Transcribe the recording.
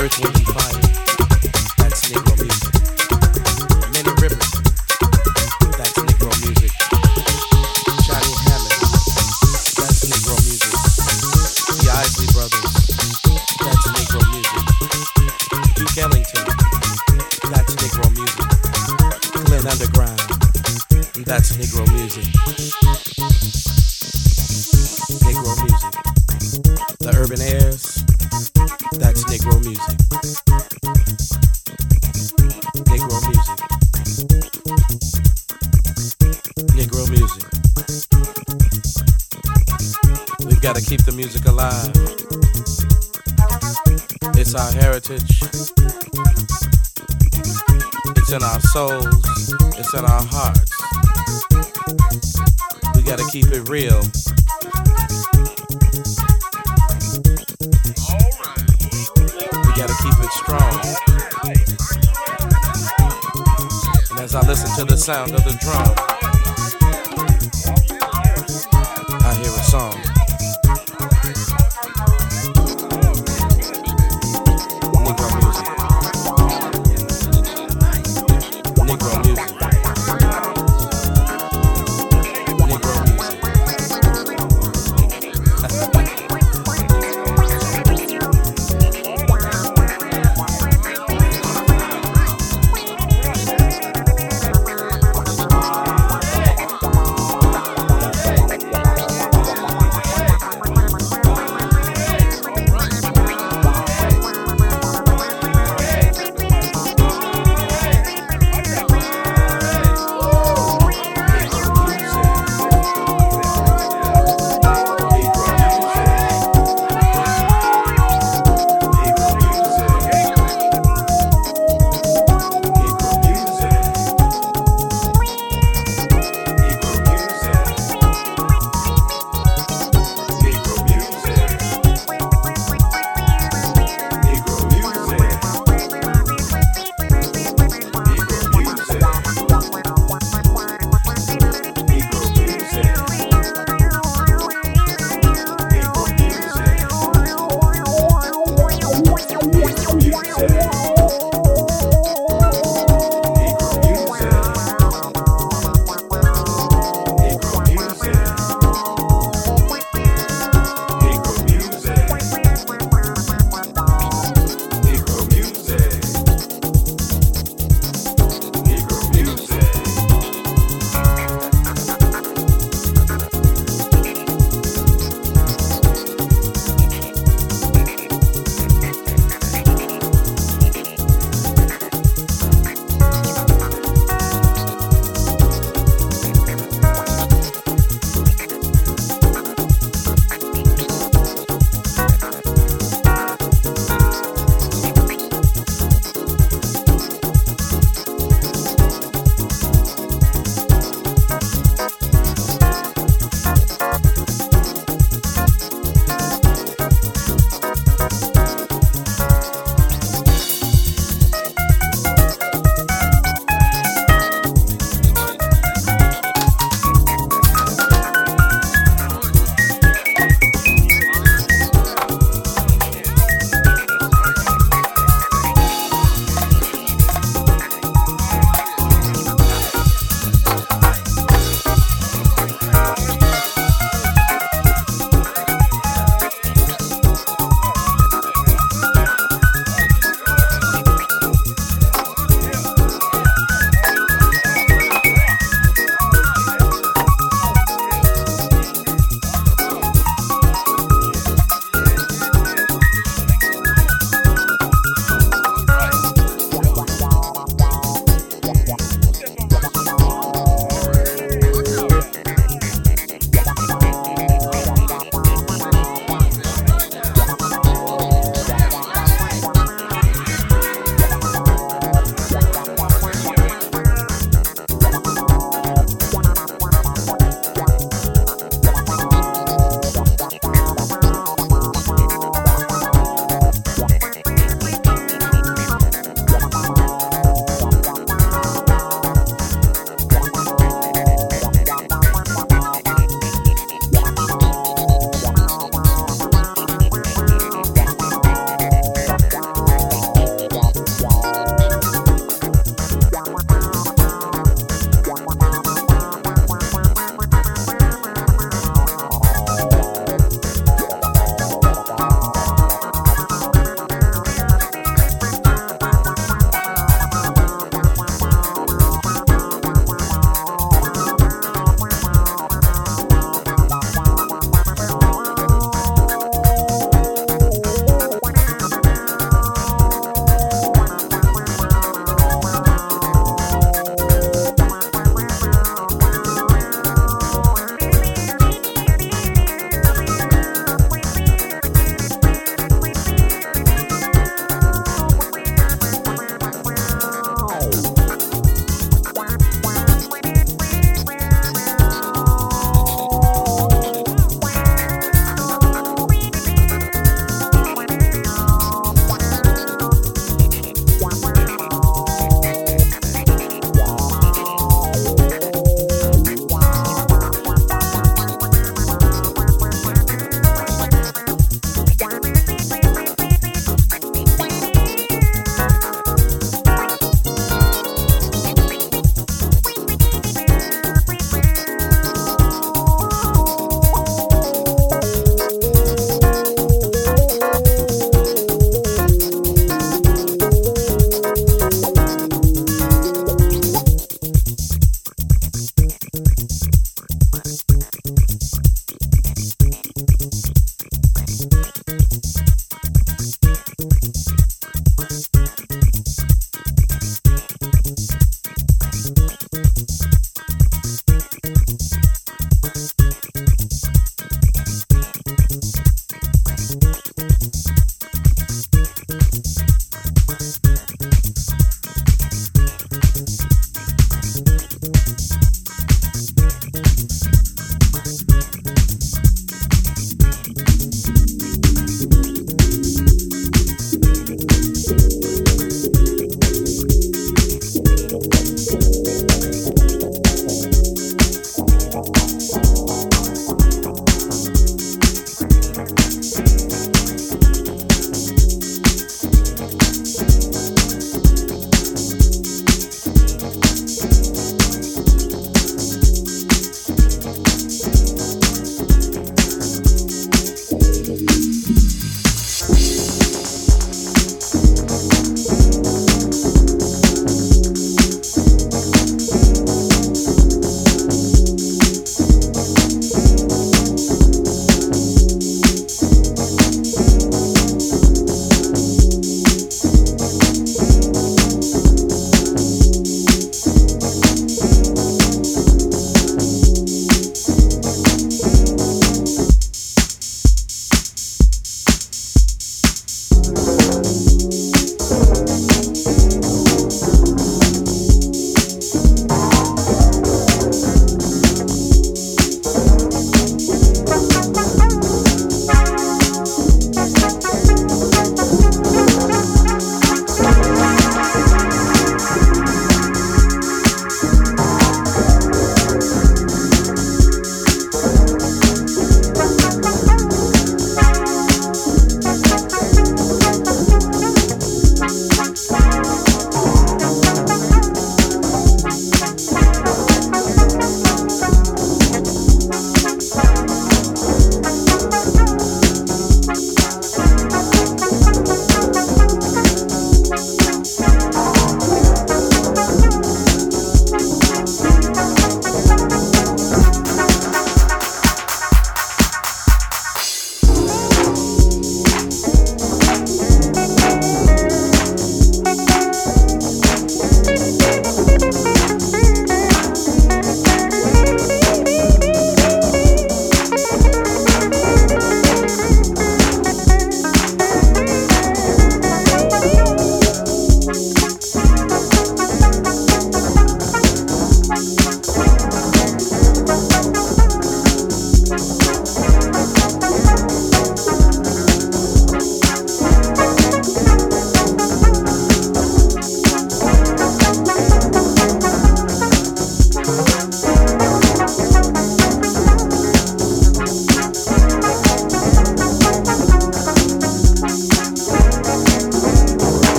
Earth One Five. Sound of the drum,